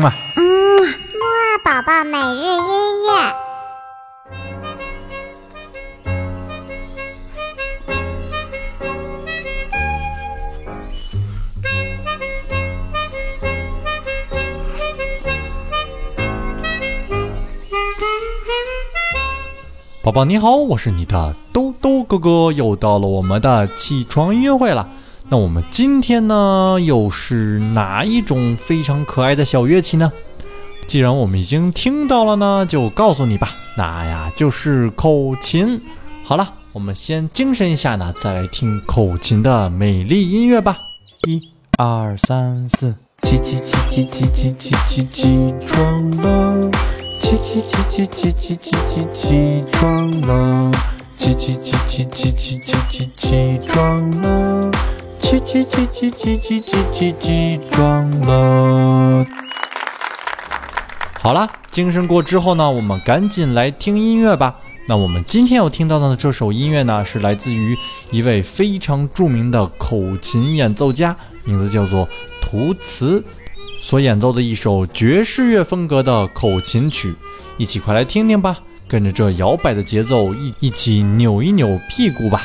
嘛。嗯，木二宝宝每日音乐。宝宝你好，我是你的兜兜哥哥，又到了我们的起床音乐会了。那我们今天呢，又是哪一种非常可爱的小乐器呢？既然我们已经听到了呢，就告诉你吧，那呀就是口琴。好了，我们先精神一下呢，再来听口琴的美丽音乐吧。一、二、三、四，起起起起起起起起起床了，起起起起起起起起起床了，起起起起起起起起起床了。起起起起起起起起起床了！好了，精神过之后呢，我们赶紧来听音乐吧。那我们今天要听到的这首音乐呢，是来自于一位非常著名的口琴演奏家，名字叫做图茨，所演奏的一首爵士乐风格的口琴曲。一起快来听听吧，跟着这摇摆的节奏，一一起扭一扭屁股吧。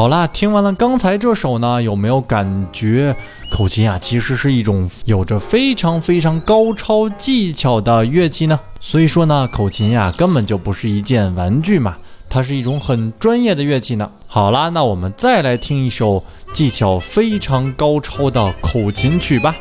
好啦，听完了刚才这首呢，有没有感觉口琴啊，其实是一种有着非常非常高超技巧的乐器呢？所以说呢，口琴呀，根本就不是一件玩具嘛，它是一种很专业的乐器呢。好啦，那我们再来听一首技巧非常高超的口琴曲吧。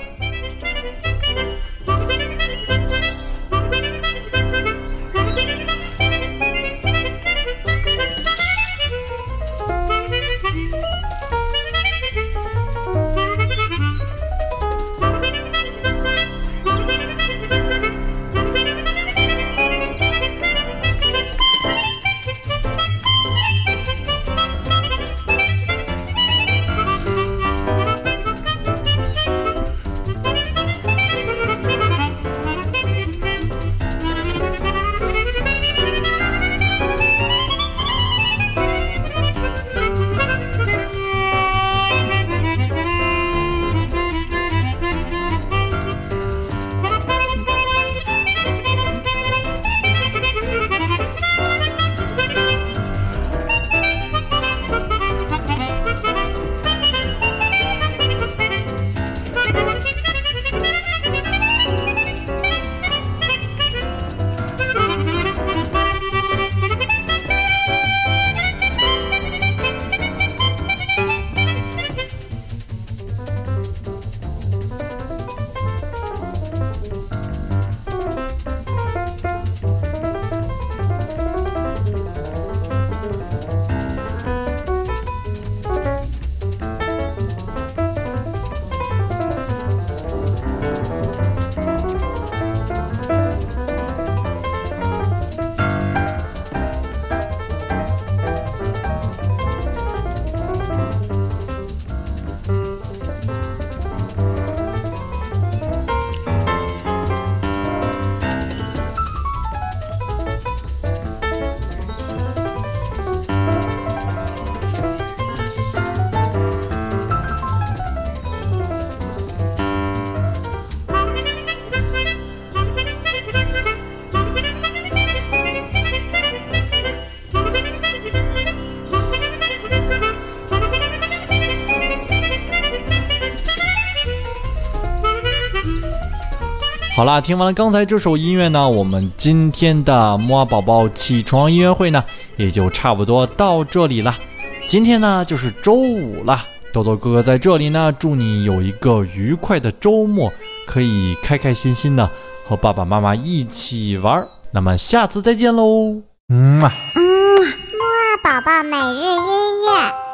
好啦，听完了刚才这首音乐呢，我们今天的木啊宝宝起床音乐会呢，也就差不多到这里了。今天呢就是周五了，豆豆哥哥在这里呢，祝你有一个愉快的周末，可以开开心心的和爸爸妈妈一起玩。那么下次再见喽。嗯啊。嗯，木啊宝宝每日音乐。